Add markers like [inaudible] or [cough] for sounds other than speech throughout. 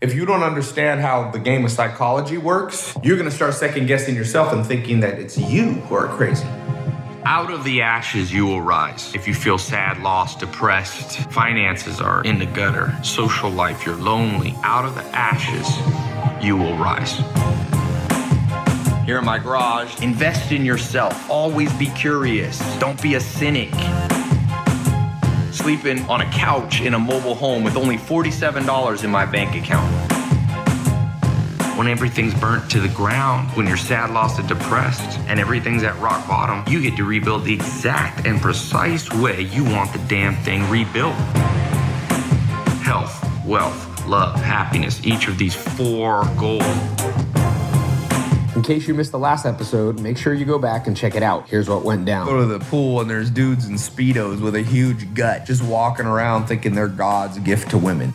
If you don't understand how the game of psychology works, you're gonna start second guessing yourself and thinking that it's you who are crazy. Out of the ashes, you will rise. If you feel sad, lost, depressed, finances are in the gutter, social life, you're lonely, out of the ashes, you will rise. Here in my garage, invest in yourself. Always be curious. Don't be a cynic. Sleeping on a couch in a mobile home with only $47 in my bank account when everything's burnt to the ground, when you're sad, lost, and depressed, and everything's at rock bottom, you get to rebuild the exact and precise way you want the damn thing rebuilt. Health, wealth, love, happiness, each of these four goals. In case you missed the last episode, make sure you go back and check it out. Here's what went down. Go to the pool and there's dudes in Speedos with a huge gut just walking around thinking they're God's gift to women.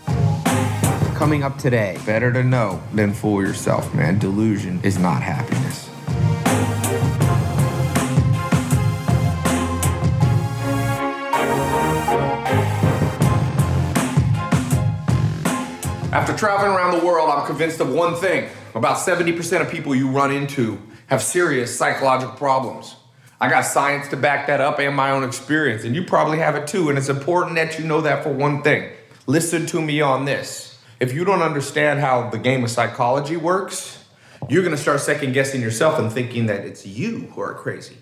Coming up today, better to know than fool yourself, man. Delusion is not happiness. After traveling around the world, I'm convinced of one thing. About 70% of people you run into have serious psychological problems. I got science to back that up and my own experience, and you probably have it too. And it's important that you know that for one thing. Listen to me on this. If you don't understand how the game of psychology works, you're gonna start second guessing yourself and thinking that it's you who are crazy.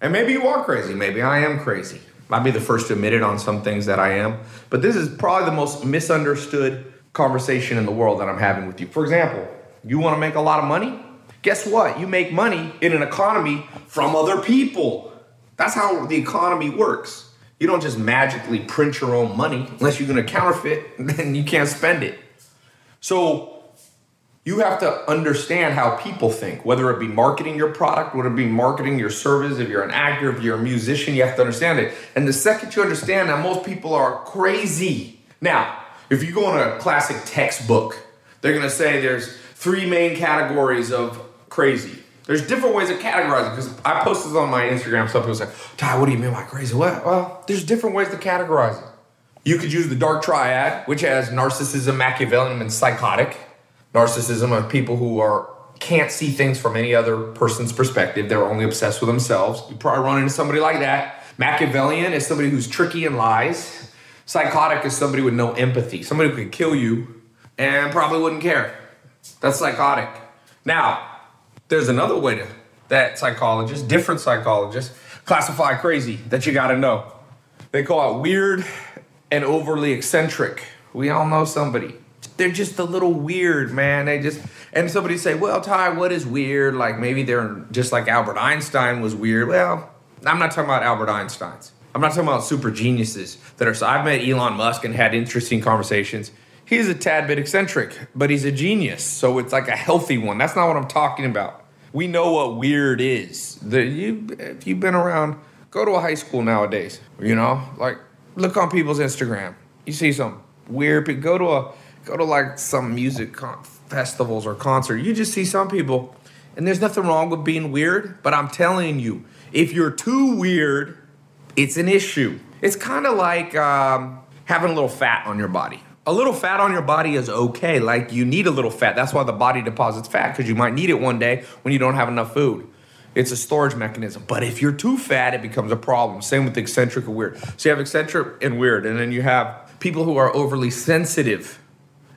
And maybe you are crazy, maybe I am crazy. I'll be the first to admit it on some things that I am. But this is probably the most misunderstood conversation in the world that I'm having with you. For example, you wanna make a lot of money? Guess what? You make money in an economy from other people. That's how the economy works. You don't just magically print your own money unless you're gonna counterfeit, [laughs] then you can't spend it. So you have to understand how people think, whether it be marketing your product, whether it be marketing your service, if you're an actor, if you're a musician, you have to understand it. And the second you understand that most people are crazy. Now, if you go in a classic textbook, they're gonna say there's three main categories of crazy. There's different ways of categorizing because I posted on my Instagram. Some people say, Tai, what do you mean by crazy? What? Well, there's different ways to categorize it. You could use the dark triad, which has narcissism, Machiavellian, and psychotic. Narcissism are people who are can't see things from any other person's perspective. They're only obsessed with themselves. You probably run into somebody like that. Machiavellian is somebody who's tricky and lies. Psychotic is somebody with no empathy, somebody who could kill you and probably wouldn't care. That's psychotic. Now, there's another way to that psychologists, different psychologists, classify crazy that you gotta know. They call it weird and overly eccentric. We all know somebody. They're just a little weird, man. They just and somebody say, "Well, Tai, what is weird?" Like maybe they're just like Albert Einstein was weird. Well, I'm not talking about Albert Einstein's. I'm not talking about super geniuses that are. So I've met Elon Musk and had interesting conversations. He's a tad bit eccentric, but he's a genius. So it's like a healthy one. That's not what I'm talking about. We know what weird is. The, you, if you've been around, go to a high school nowadays. You know, like look on people's Instagram. You see some weird people. Go to a go to like some music con- festivals or concert. You just see some people, and there's nothing wrong with being weird. But I'm telling you, if you're too weird, it's an issue. It's kind of like um, having a little fat on your body. A little fat on your body is okay. Like you need a little fat. That's why the body deposits fat because you might need it one day when you don't have enough food. It's a storage mechanism. But if you're too fat, it becomes a problem. Same with eccentric and weird. So you have eccentric and weird, and then you have people who are overly sensitive.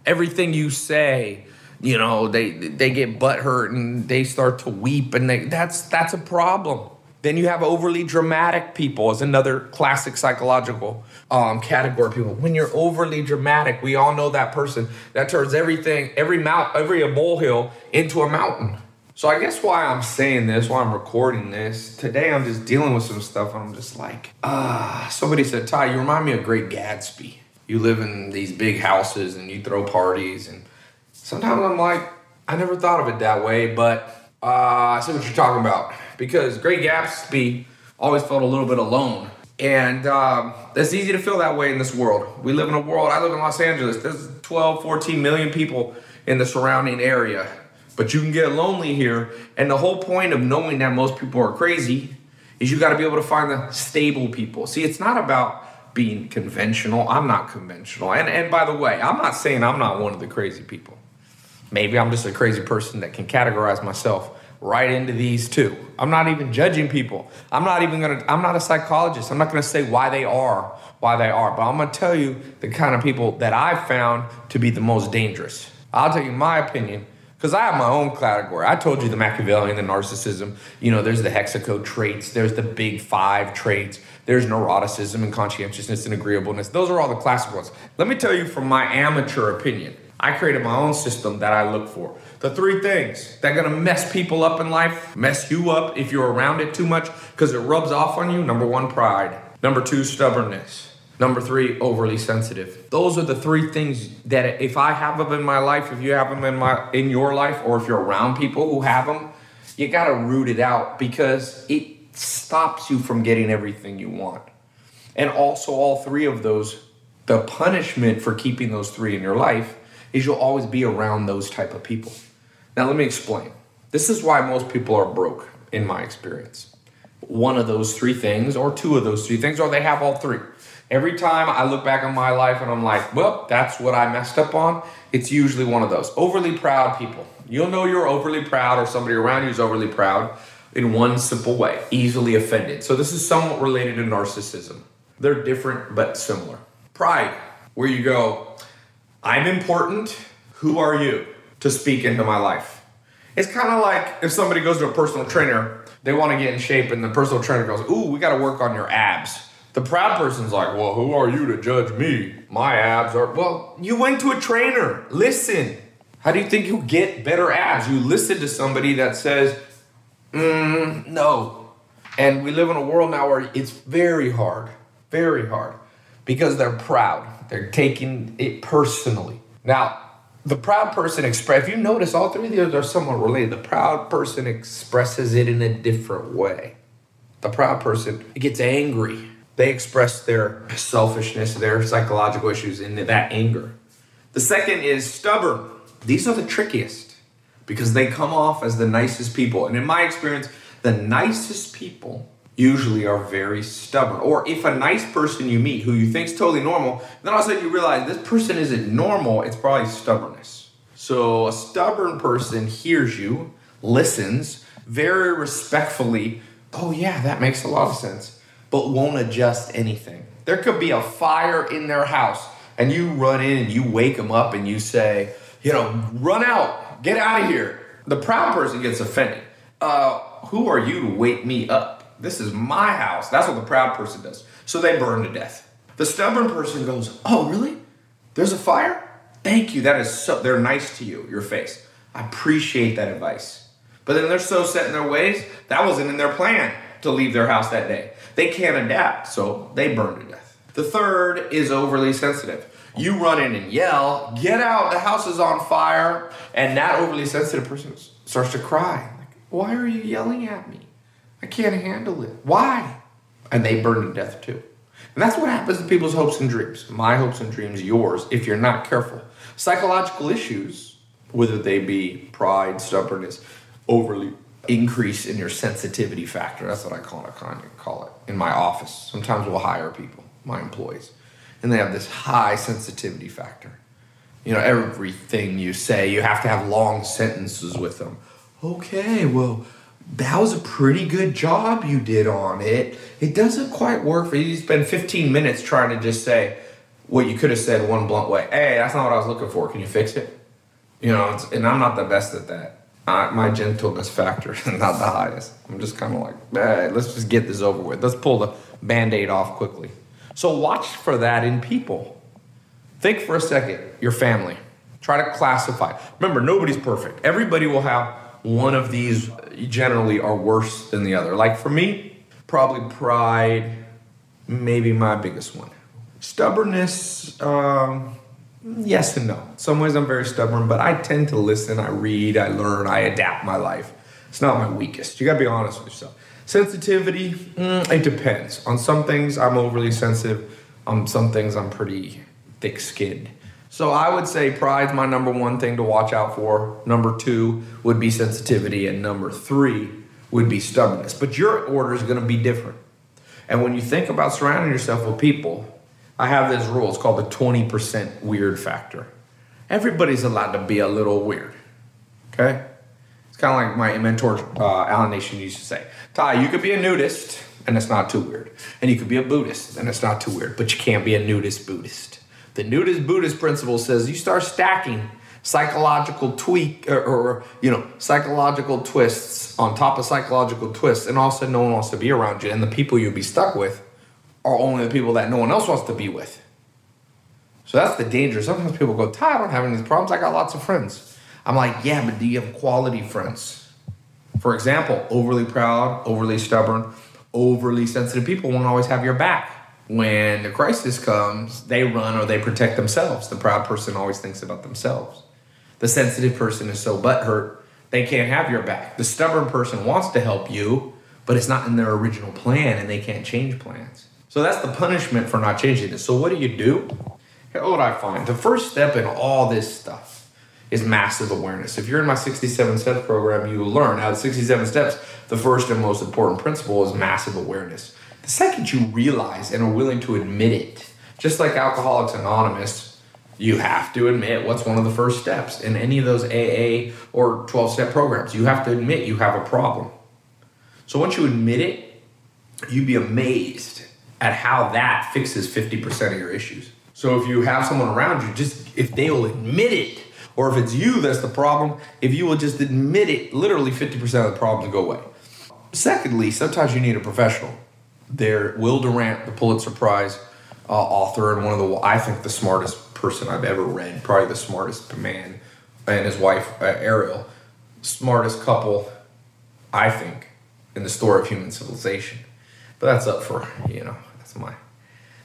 Everything you say, you know, they they get butt hurt and they start to weep, and they, that's that's a problem. Then you have overly dramatic people as another classic psychological um, category of people. When you're overly dramatic, we all know that person that turns everything, every mount, every molehill into a mountain. So I guess why I'm saying this, why I'm recording this today, I'm just dealing with some stuff, and I'm just like, ah. somebody said, Tai, you remind me of Great Gatsby. You live in these big houses and you throw parties, and sometimes I'm like, I never thought of it that way, but uh, I see what you're talking about because Great Gatsby always felt a little bit alone. And um, it's easy to feel that way in this world. We live in a world, I live in Los Angeles, there's 12, 14 million people in the surrounding area. But you can get lonely here. And the whole point of knowing that most people are crazy is you got to be able to find the stable people. See, it's not about being conventional. I'm not conventional. And and by the way, I'm not saying I'm not one of the crazy people. Maybe I'm just a crazy person that can categorize myself right into these two. I'm not even judging people. I'm not even gonna, I'm not a psychologist. I'm not gonna say why they are why they are, but I'm gonna tell you the kind of people that I've found to be the most dangerous. I'll tell you my opinion, because I have my own category. I told you the Machiavellian, the narcissism, you know, there's the hexaco traits, there's the big five traits, there's neuroticism and conscientiousness and agreeableness. Those are all the classic ones. Let me tell you from my amateur opinion. I created my own system that I look for. The three things that are gonna mess people up in life, mess you up if you're around it too much, because it rubs off on you. Number one, pride. Number two, stubbornness. Number three, overly sensitive. Those are the three things that if I have them in my life, if you have them in my in your life, or if you're around people who have them, you gotta root it out because it stops you from getting everything you want. And also all three of those, the punishment for keeping those three in your life is you'll always be around those type of people. Now let me explain. This is why most people are broke in my experience. One of those three things or two of those three things or they have all three. Every time I look back on my life and I'm like, well, that's what I messed up on, it's usually one of those. Overly proud people. You'll know you're overly proud or somebody around you is overly proud in one simple way easily offended. So, this is somewhat related to narcissism. They're different but similar. Pride, where you go, I'm important. Who are you to speak into my life? It's kind of like if somebody goes to a personal trainer, they want to get in shape, and the personal trainer goes, Ooh, we got to work on your abs. The proud person's like, Well, who are you to judge me? My abs are. Well, you went to a trainer. Listen. How do you think you get better abs? You listen to somebody that says, mm, No. And we live in a world now where it's very hard, very hard, because they're proud. They're taking it personally. Now, the proud person express. If you notice, all three of these are somewhat related. The proud person expresses it in a different way. The proud person gets angry. They express their selfishness, their psychological issues in that anger. The second is stubborn. These are the trickiest because they come off as the nicest people. And in my experience, the nicest people usually are very stubborn. Or if a nice person you meet who you think is totally normal, then all of a sudden you realize this person isn't normal, it's probably stubbornness. So a stubborn person hears you, listens very respectfully. Oh, yeah, that makes a lot of sense, but won't adjust anything. There could be a fire in their house, and you run in and you wake them up and you say, you know, run out, get out of here. The proud person gets offended. Uh, who are you to wake me up? This is my house. That's what the proud person does. So they burn to death. The stubborn person goes, Oh, really? There's a fire? Thank you. That is so, they're nice to you, your face. I appreciate that advice. But then they're so set in their ways, that wasn't in their plan to leave their house that day. They can't adapt, so they burn to death. The third is overly sensitive. You run in and yell, Get out, the house is on fire. And that overly sensitive person starts to cry. Like, Why are you yelling at me? I can't handle it. Why? And they burn to death too. And that's what happens to people's hopes and dreams. My hopes and dreams, yours, if you're not careful. Psychological issues, whether they be pride, stubbornness, overly increase in your sensitivity factor. That's what I call it. I call it in my office. Sometimes we'll hire people, my employees, and they have this high sensitivity factor. You know, everything you say, you have to have long sentences with them. Okay, well, that was a pretty good job you did on it. It doesn't quite work for you. You spend 15 minutes trying to just say what you could have said one blunt way. Hey, that's not what I was looking for. Can you fix it? You know, and I'm not the best at that. Uh, my gentleness factor is [laughs] not the highest. I'm just kind of like, hey, let's just get this over with. Let's pull the band aid off quickly. So watch for that in people. Think for a second, your family. Try to classify. Remember, nobody's perfect. Everybody will have one of these generally are worse than the other. Like for me, probably pride, maybe my biggest one. Stubbornness, um, yes and no. Some ways, I'm very stubborn, but I tend to listen, I read, I learn, I adapt my life. It's not my weakest. You gotta be honest with yourself. Sensitivity, mm, it depends. On some things, I'm overly sensitive. On some things, I'm pretty thick skinned. So I would say pride's my number one thing to watch out for. Number two would be sensitivity, and number three would be stubbornness. But your order is going to be different. And when you think about surrounding yourself with people I have this rule. It's called the 20% weird factor. Everybody's allowed to be a little weird. Okay? It's kind of like my mentor, uh, Alan Nation, used to say Tai, you could be a nudist, and it's not too weird. And you could be a Buddhist, and it's not too weird. But you can't be a nudist Buddhist. The nudist Buddhist principle says you start stacking psychological tweak or, or, you know psychological twists on top of psychological twists and all of a sudden no one wants to be around you and the people you'll be stuck with are only the people that no one else wants to be with. So that's the danger. Sometimes people go Tai i don't have any problems. I got lots of friends. I'm like yeah but do you have quality friends? For example overly proud overly stubborn overly sensitive people won't always have your back when the crisis comes they run or they protect themselves the proud person always thinks about themselves the sensitive person is so butthurt, they can't have your back. The stubborn person wants to help you, but it's not in their original plan and they can't change plans. So that's the punishment for not changing it. So what do you do? Here's what I find. The first step in all this stuff is massive awareness. If you're in my 67 steps program, you learn out of 67 steps, the first and most important principle is massive awareness. The second you realize and are willing to admit it, just like Alcoholics Anonymous, you have to admit what's one of the first steps in any of those AA or 12 step programs. You have to admit you have a problem. So once you admit it, you'd be amazed at how that fixes 50% of your issues. So if you have someone around you, just if they will admit it, or if it's you that's the problem, if you will just admit it, literally 50% of the problems go away. Secondly, sometimes you need a professional. There, Will Durant, the Pulitzer Prize uh, author and one of the, I think, the smartest person I've ever read. Probably the smartest man and his wife uh, Ariel, smartest couple, I think, in the story of human civilization. But that's up for you know that's my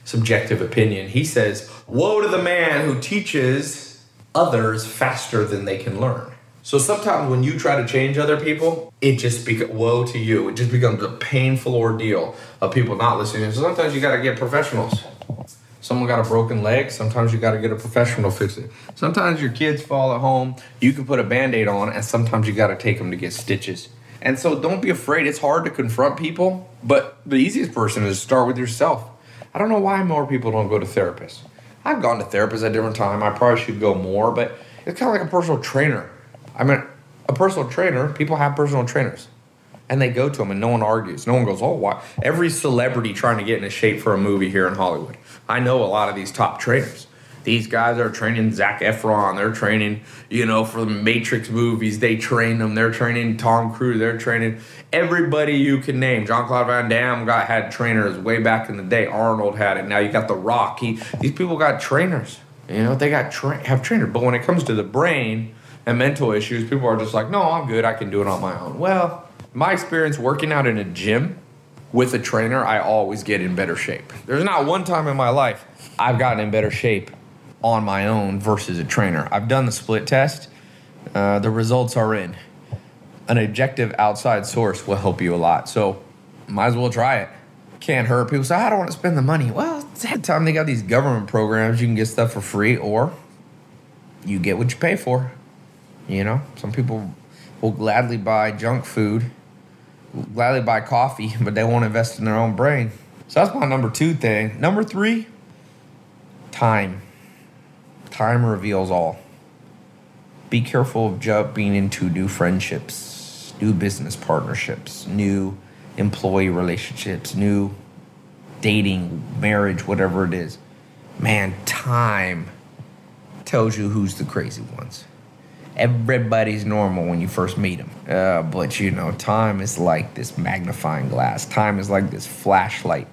subjective opinion. He says, "Woe to the man who teaches others faster than they can learn." So sometimes when you try to change other people, it just becomes woe to you. It just becomes a painful ordeal of people not listening. So sometimes you got to get professionals someone got a broken leg, sometimes you got to get a professional fix it. Sometimes your kids fall at home, you can put a band aid on, and sometimes you got to take them to get stitches. And so don't be afraid. It's hard to confront people, but the easiest person is to start with yourself. I don't know why more people don't go to therapists. I've gone to therapists at different time. I probably should go more, but it's kind of like a personal trainer. I mean, a personal trainer, people have personal trainers and they go to them and no one argues. No one goes, oh, why? Every celebrity trying to get into shape for a movie here in Hollywood. I know a lot of these top trainers. These guys are training Zac Efron. They're training, you know, for the Matrix movies. They train them. They're training Tom Cruise. They're training everybody you can name. Jean Claude Van Damme got had trainers way back in the day. Arnold had it. Now you got The Rock. He, these people got trainers. You know, they got tra- have trainers. But when it comes to the brain and mental issues, people are just like, no, I'm good. I can do it on my own. Well, my experience working out in a gym with a trainer, I always get in better shape. There's not one time in my life I've gotten in better shape on my own versus a trainer. I've done the split test. Uh, the results are in. An objective outside source will help you a lot. So, might as well try it. Can't hurt. People say, I don't want to spend the money. Well, it's that time they got these government programs. You can get stuff for free or you get what you pay for. You know, some people will gladly buy junk food gladly buy coffee, [laughs] but they won't invest in their own brain. So that's my number two thing. Number three, time. Time reveals all. Be careful of jumping into new friendships, new business partnerships, new employee relationships, new dating, marriage, whatever it is. Man, time tells you who's the crazy ones everybody's normal when you first meet them. Uh, but you know, time is like this magnifying glass. Time is like this flashlight.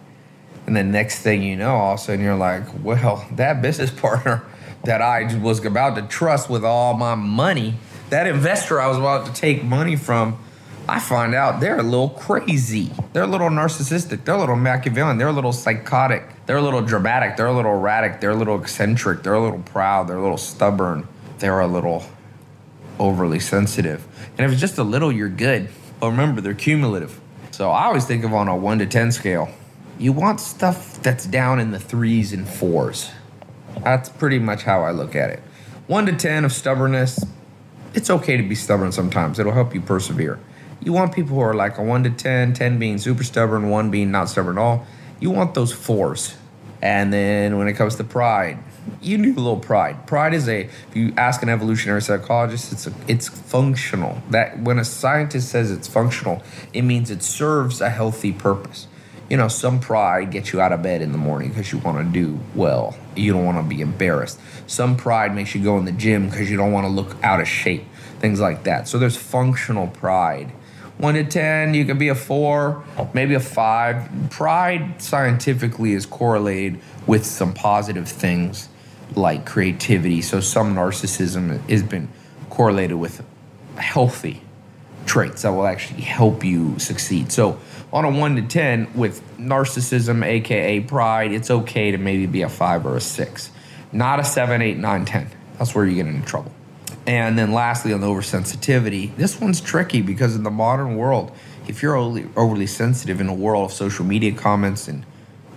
And the next thing you know, all of a sudden you're like, well, that business partner that I was about to trust with all my money, that investor I was about to take money from, I find out they're a little crazy. They're a little narcissistic. They're a little Machiavellian. They're a little psychotic. They're a little dramatic. They're a little erratic. They're a little eccentric. They're a little proud. They're a little stubborn. They're a little overly sensitive. And if it's just a little, you're good. But remember, they're cumulative. So I always think of on a one to 10 scale, you want stuff that's down in the threes and fours. That's pretty much how I look at it. One to 10 of stubbornness, it's okay to be stubborn sometimes. It'll help you persevere. You want people who are like a 1 to 10, 10 being super stubborn, 1 being not stubborn at all. You want those fours And then when it comes to pride, you need a little pride. Pride is a if you ask an evolutionary psychologist, it's a, it's functional. That when a scientist says it's functional, it means it serves a healthy purpose. You know, some pride gets you out of bed in the morning because you want to do well. You don't want to be embarrassed. Some pride makes you go in the gym because you don't want to look out of shape. Things like that. So there's functional pride. One to 10, you could be a four, maybe a five. Pride scientifically is correlated with some positive things like creativity. So some narcissism has been correlated with healthy traits that will actually help you succeed. So on a one to 10 with narcissism, AKA pride, it's okay to maybe be a five or a six, not a seven, eight, nine, 10. That's where you get into trouble. And then lastly, on the oversensitivity, this one's tricky because in the modern world, if you're overly sensitive in a world of social media comments and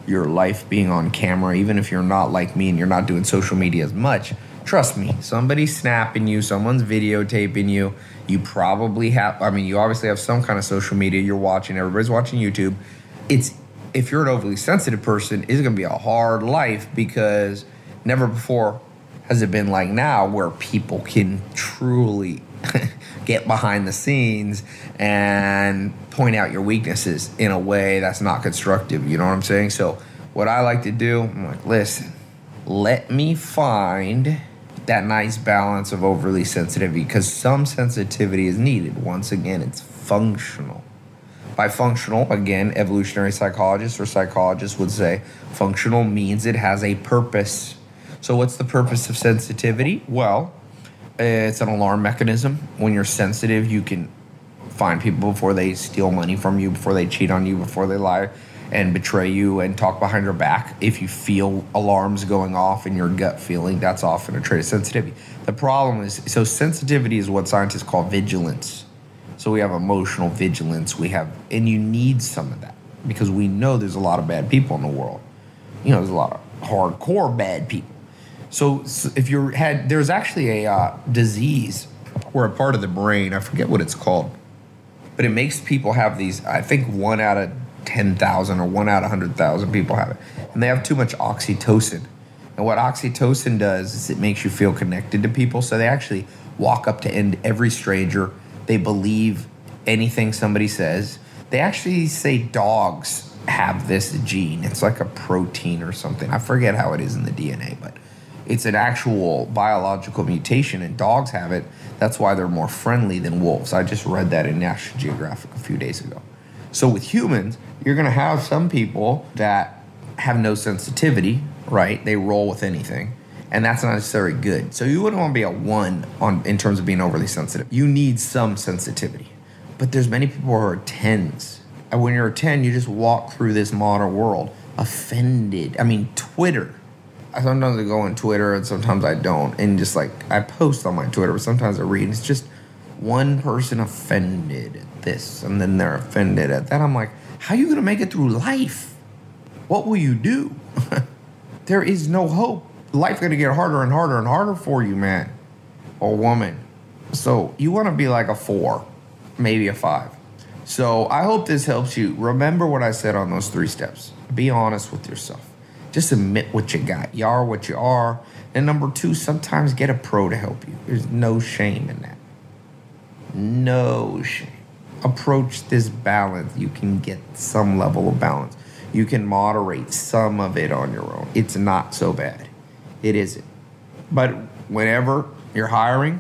your life being on camera, even if you're not like me and you're not doing social media as much, trust me, somebody's snapping you, someone's videotaping you. You probably have, I mean, you obviously have some kind of social media you're watching, everybody's watching YouTube. It's, if you're an overly sensitive person, it's gonna be a hard life because never before has it been like now where people can truly [laughs] get behind the scenes and point out your weaknesses in a way that's not constructive you know what i'm saying? So what i like to do i'm like listen let me find that nice balance of overly sensitivity because some sensitivity is needed. Once again it's functional. By functional again evolutionary psychologists or psychologists would say functional means it has a purpose so, what's the purpose of sensitivity? Well, it's an alarm mechanism. When you're sensitive, you can find people before they steal money from you, before they cheat on you, before they lie and betray you and talk behind your back. If you feel alarms going off in your gut feeling, that's often a trait of sensitivity. The problem is so, sensitivity is what scientists call vigilance. So, we have emotional vigilance, we have, and you need some of that because we know there's a lot of bad people in the world. You know, there's a lot of hardcore bad people so, if you had, there's actually a uh, disease or a part of the brain, I forget what it's called, but it makes people have these, I think one out of 10,000 or one out of 100,000 people have it. And they have too much oxytocin. And what oxytocin does is it makes you feel connected to people. So they actually walk up to end every stranger. They believe anything somebody says. They actually say dogs have this gene. It's like a protein or something. I forget how it is in the DNA, but it's an actual biological mutation, and dogs have it. That's why they're more friendly than wolves. I just read that in National Geographic a few days ago. So with humans, you're going to have some people that have no sensitivity, right? They roll with anything, and that's not necessarily good. So you wouldn't want to be a one on in terms of being overly sensitive. You need some sensitivity, but there's many people who are tens. And when you're a ten, you just walk through this modern world offended. I mean, Twitter I sometimes I go on Twitter and sometimes I don't, and just like I post on my Twitter, but sometimes I read. It's just one person offended at this, and then they're offended at that. I'm like, how are you gonna make it through life? What will you do? [laughs] there is no hope. Life's gonna get harder and harder and harder for you, man or woman. So you want to be like a four, maybe a five. So I hope this helps you. Remember what I said on those three steps. Be honest with yourself just admit what you got. You are what you are. And number two, sometimes get a pro to help you. There's no shame in that. No shame. Approach this balance. You can get some level of balance. You can moderate some of it on your own. It's not so bad. It isn't. But whenever you're hiring,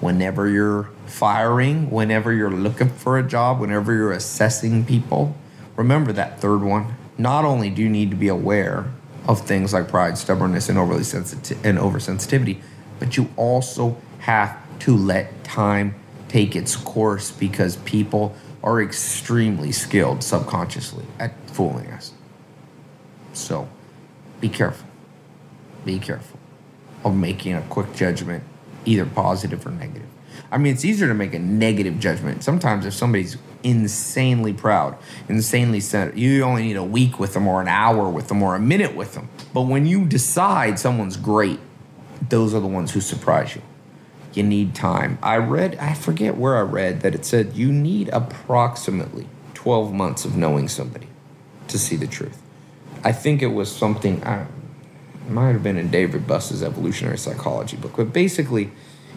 whenever you're firing, whenever you're looking for a job, whenever you're assessing people, remember that third one. Not only do you need to be aware of things like pride, stubbornness, and overly sensitive and oversensitivity, but you also have to let time take its course because people are extremely skilled subconsciously at fooling us. So be careful. Be careful of making a quick judgment, either positive or negative. I mean, it's easier to make a negative judgment. Sometimes if somebody's insanely proud, insanely centered. You only need a week with them or an hour with them or a minute with them. But when you decide someone's great, those are the ones who surprise you. You need time. I read, I forget where I read that it said you need approximately 12 months of knowing somebody to see the truth. I think it was something. I, might have been in David Buss's evolutionary psychology book, but basically,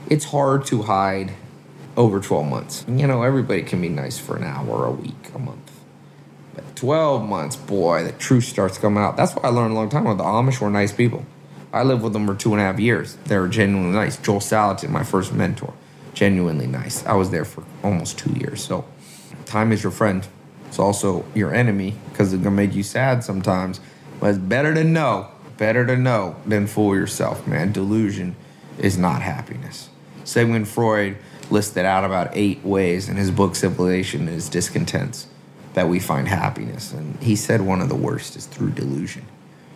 it's hard to hide over 12 months. You know, everybody can be nice for an hour, a week, a month. But 12 months, boy, the truth starts coming out. That's what I learned a long time ago. The Amish were nice people. I lived with them for two and a half years. They were genuinely nice. Joel Salatin, my first mentor, genuinely nice. I was there for almost two years. So, time is your friend. It's also your enemy because it's gonna make you sad sometimes. But it's better to know, better to know than fool yourself, man. Delusion is not happiness. Sigmund Freud listed out about eight ways in his book Civilization and discontents that we find happiness. And he said one of the worst is through delusion.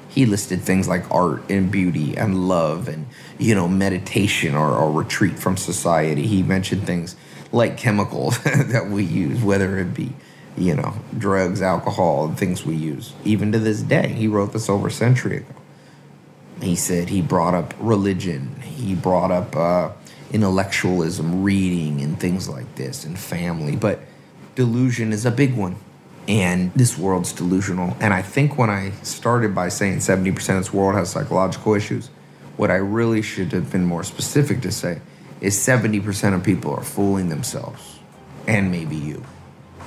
He listed things like art and beauty and love and you know meditation or, or retreat from society. He mentioned things like chemicals [laughs] that we use whether it be you know drugs alcohol and things we use. Even to this day he wrote this over a century ago. He said he brought up religion. He brought up uh, intellectualism reading and things like this and family but delusion is a big one and this world's delusional. And I think when I started by saying 70% of this world has psychological issues, what I really should have been more specific to say is 70% of people are fooling themselves, and maybe you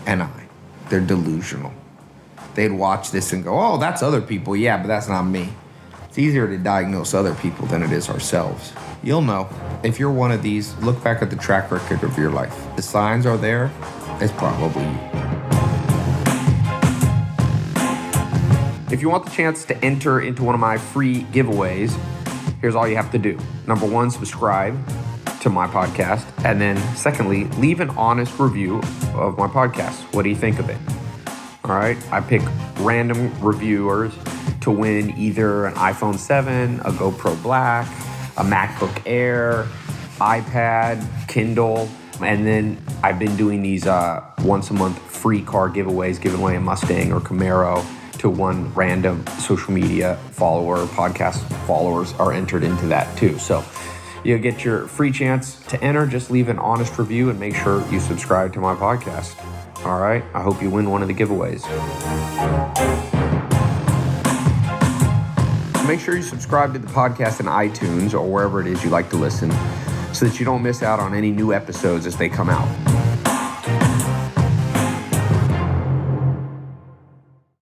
and I. They're delusional. They'd watch this and go, oh, that's other people. Yeah, but that's not me. It's easier to diagnose other people than it is ourselves. You'll know. If you're one of these, look back at the track record of your life. The signs are there, it's probably you. If you want the chance to enter into one of my free giveaways, here's all you have to do. Number one, subscribe to my podcast. And then, secondly, leave an honest review of my podcast. What do you think of it? All right. I pick random reviewers to win either an iPhone 7, a GoPro Black, a MacBook Air, iPad, Kindle. And then I've been doing these uh, once a month free car giveaways, giving away a Mustang or Camaro to one random social media follower, podcast followers are entered into that too. So you'll get your free chance to enter. Just leave an honest review and make sure you subscribe to my podcast. All right. I hope you win one of the giveaways. Make sure you subscribe to the podcast in iTunes or wherever it is you like to listen so that you don't miss out on any new episodes as they come out.